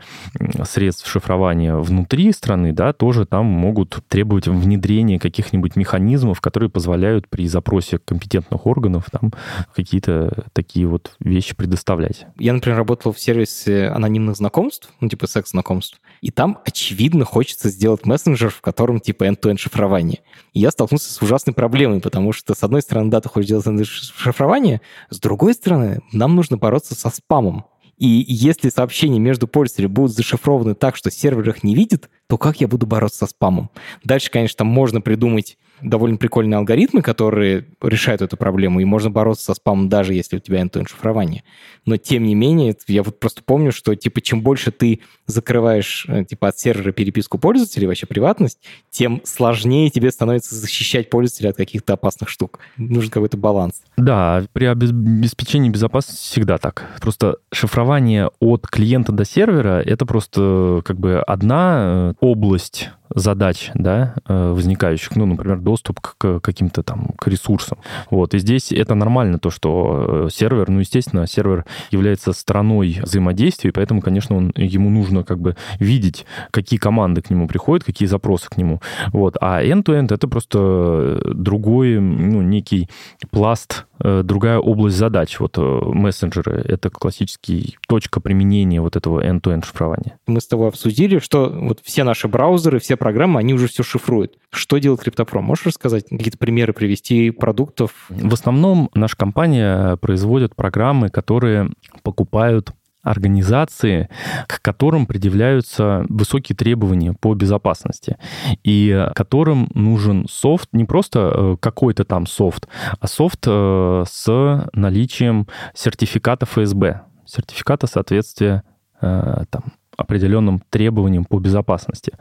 средств шифрования внутри страны, да, тоже там могут требовать внедрения каких-нибудь механизмов, которые позволяют при запросе компетентных органов там какие-то такие вот вещи предоставлять. Я, например, работал в сервисе анонимных знакомств, ну типа секс-знакомств, и там, очевидно, хочется сделать мессенджер, в котором типа end-to-end шифрование. И я столкнулся с ужасной проблемой, потому что, с одной стороны, да, ты хочешь делать шифрование. С другой стороны, нам нужно бороться со спамом. И если сообщения между пользователями будут зашифрованы так, что сервер их не видит, то как я буду бороться со спамом? Дальше, конечно, там можно придумать довольно прикольные алгоритмы, которые решают эту проблему, и можно бороться со спамом даже если у тебя end шифрование. Но тем не менее, я вот просто помню, что типа чем больше ты закрываешь э, типа от сервера переписку пользователей, вообще приватность, тем сложнее тебе становится защищать пользователя от каких-то опасных штук. Нужен какой-то баланс. Да, при обеспечении безопасности всегда так. Просто шифрование от клиента до сервера — это просто как бы одна э, область задач, да, э, возникающих, ну, например, доступ к каким-то там к ресурсам. Вот, и здесь это нормально, то, что э, сервер, ну, естественно, сервер является стороной взаимодействия, поэтому, конечно, он, ему нужно как бы видеть, какие команды к нему приходят, какие запросы к нему. Вот, а end-to-end — это просто другой, ну, некий пласт Э, другая область задач. Вот мессенджеры — это классический точка применения вот этого end-to-end шифрования. Мы с тобой обсудили, что вот все наши браузеры, все программы, они уже все шифруют. Что делает CryptoPro? Можешь рассказать, какие-то примеры привести продуктов? В основном наша компания производит программы, которые покупают организации, к которым предъявляются высокие требования по безопасности, и которым нужен софт, не просто э, какой-то там софт, а софт э, с наличием сертификата ФСБ, сертификата соответствия э, там, определенным требованиям по безопасности.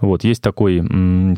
Вот, есть такой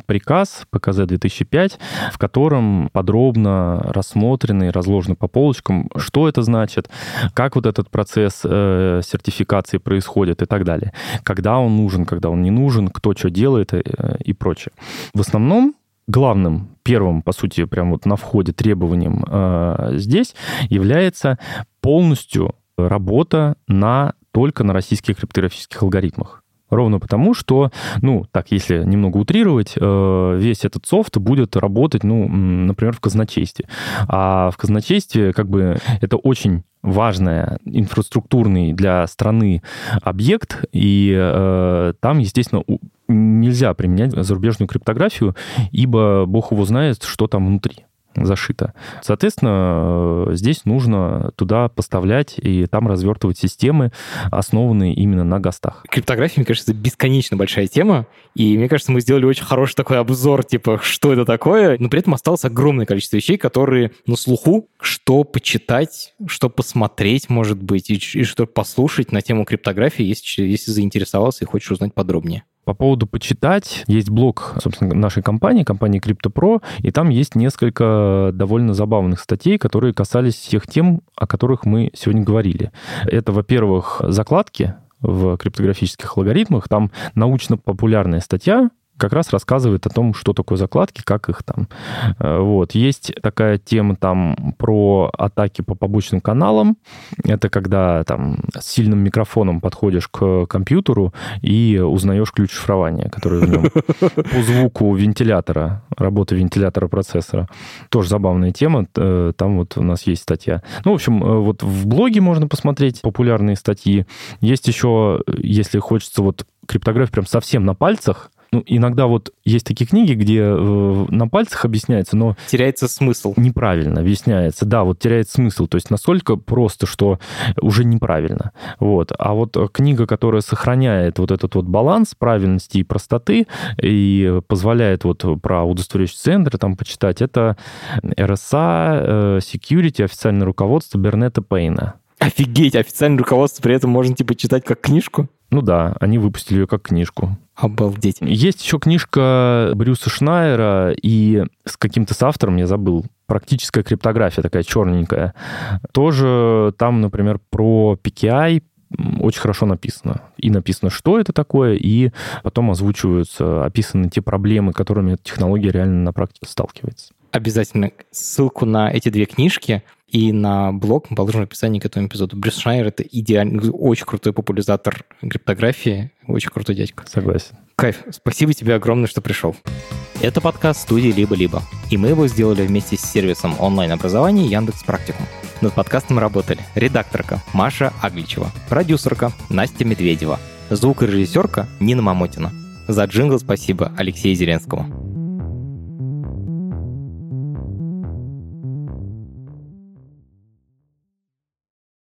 приказ ПКЗ 2005, в котором подробно рассмотрены и разложены по полочкам, что это значит, как вот этот процесс э, сертификации происходит и так далее. Когда он нужен, когда он не нужен, кто что делает э, и прочее. В основном главным, первым, по сути, прямо вот на входе требованием э, здесь является полностью работа на только на российских криптографических алгоритмах. Ровно потому, что, ну, так, если немного утрировать, э, весь этот софт будет работать, ну, например, в казначействе. А в казначействе, как бы, это очень важный инфраструктурный для страны объект, и э, там, естественно, нельзя применять зарубежную криптографию, ибо бог его знает, что там внутри зашито. Соответственно, э, здесь нужно туда поставлять и там развертывать системы, основанные именно на гостах. Криптография, мне кажется, это бесконечно большая тема, и мне кажется, мы сделали очень хороший такой обзор, типа, что это такое, но при этом осталось огромное количество вещей, которые на слуху, что почитать, что посмотреть, может быть, и, и что послушать на тему криптографии, если, если заинтересовался и хочешь узнать подробнее. По поводу почитать, есть блог, собственно, нашей компании, компании CryptoPro, и там есть несколько довольно забавных статей, которые касались тех тем, о которых мы сегодня говорили. Это, во-первых, закладки в криптографических алгоритмах. Там научно-популярная статья, как раз рассказывает о том, что такое закладки, как их там. Э, вот. Есть такая тема там про атаки по побочным каналам. Это когда там с сильным микрофоном подходишь к компьютеру и узнаешь ключ шифрования, который в нем по звуку вентилятора, работы вентилятора процессора. Тоже забавная тема. Э, там вот у нас есть статья. Ну, в общем, э, вот в блоге можно посмотреть популярные статьи. Есть еще, если хочется вот криптография прям совсем на пальцах, ну, иногда вот есть такие книги, где э, на пальцах объясняется, но... Теряется смысл. Неправильно объясняется. Да, вот теряет смысл. То есть настолько просто, что уже неправильно. Вот. А вот книга, которая сохраняет вот этот вот баланс правильности и простоты и позволяет вот про удостоверяющий центр там почитать, это RSA э, Security, официальное руководство Бернета Пейна. Офигеть, официальное руководство при этом можно типа читать как книжку? Ну да, они выпустили ее как книжку. Обалдеть. Есть еще книжка Брюса Шнайера и с каким-то соавтором, я забыл, практическая криптография такая черненькая. Тоже там, например, про PKI, очень хорошо написано. И написано, что это такое, и потом озвучиваются, описаны те проблемы, которыми эта технология реально на практике сталкивается. Обязательно ссылку на эти две книжки и на блог мы положим в описании к этому эпизоду. Брюс Шнайер — это идеальный, очень крутой популяризатор криптографии, очень крутой дядька. Согласен. Кайф. Спасибо тебе огромное, что пришел. Это подкаст студии «Либо-либо», и мы его сделали вместе с сервисом онлайн-образования Яндекс Практикум. Над подкастом работали редакторка Маша Агличева, продюсерка Настя Медведева, звукорежиссерка Нина Мамотина. За джингл спасибо Алексею Зеленскому.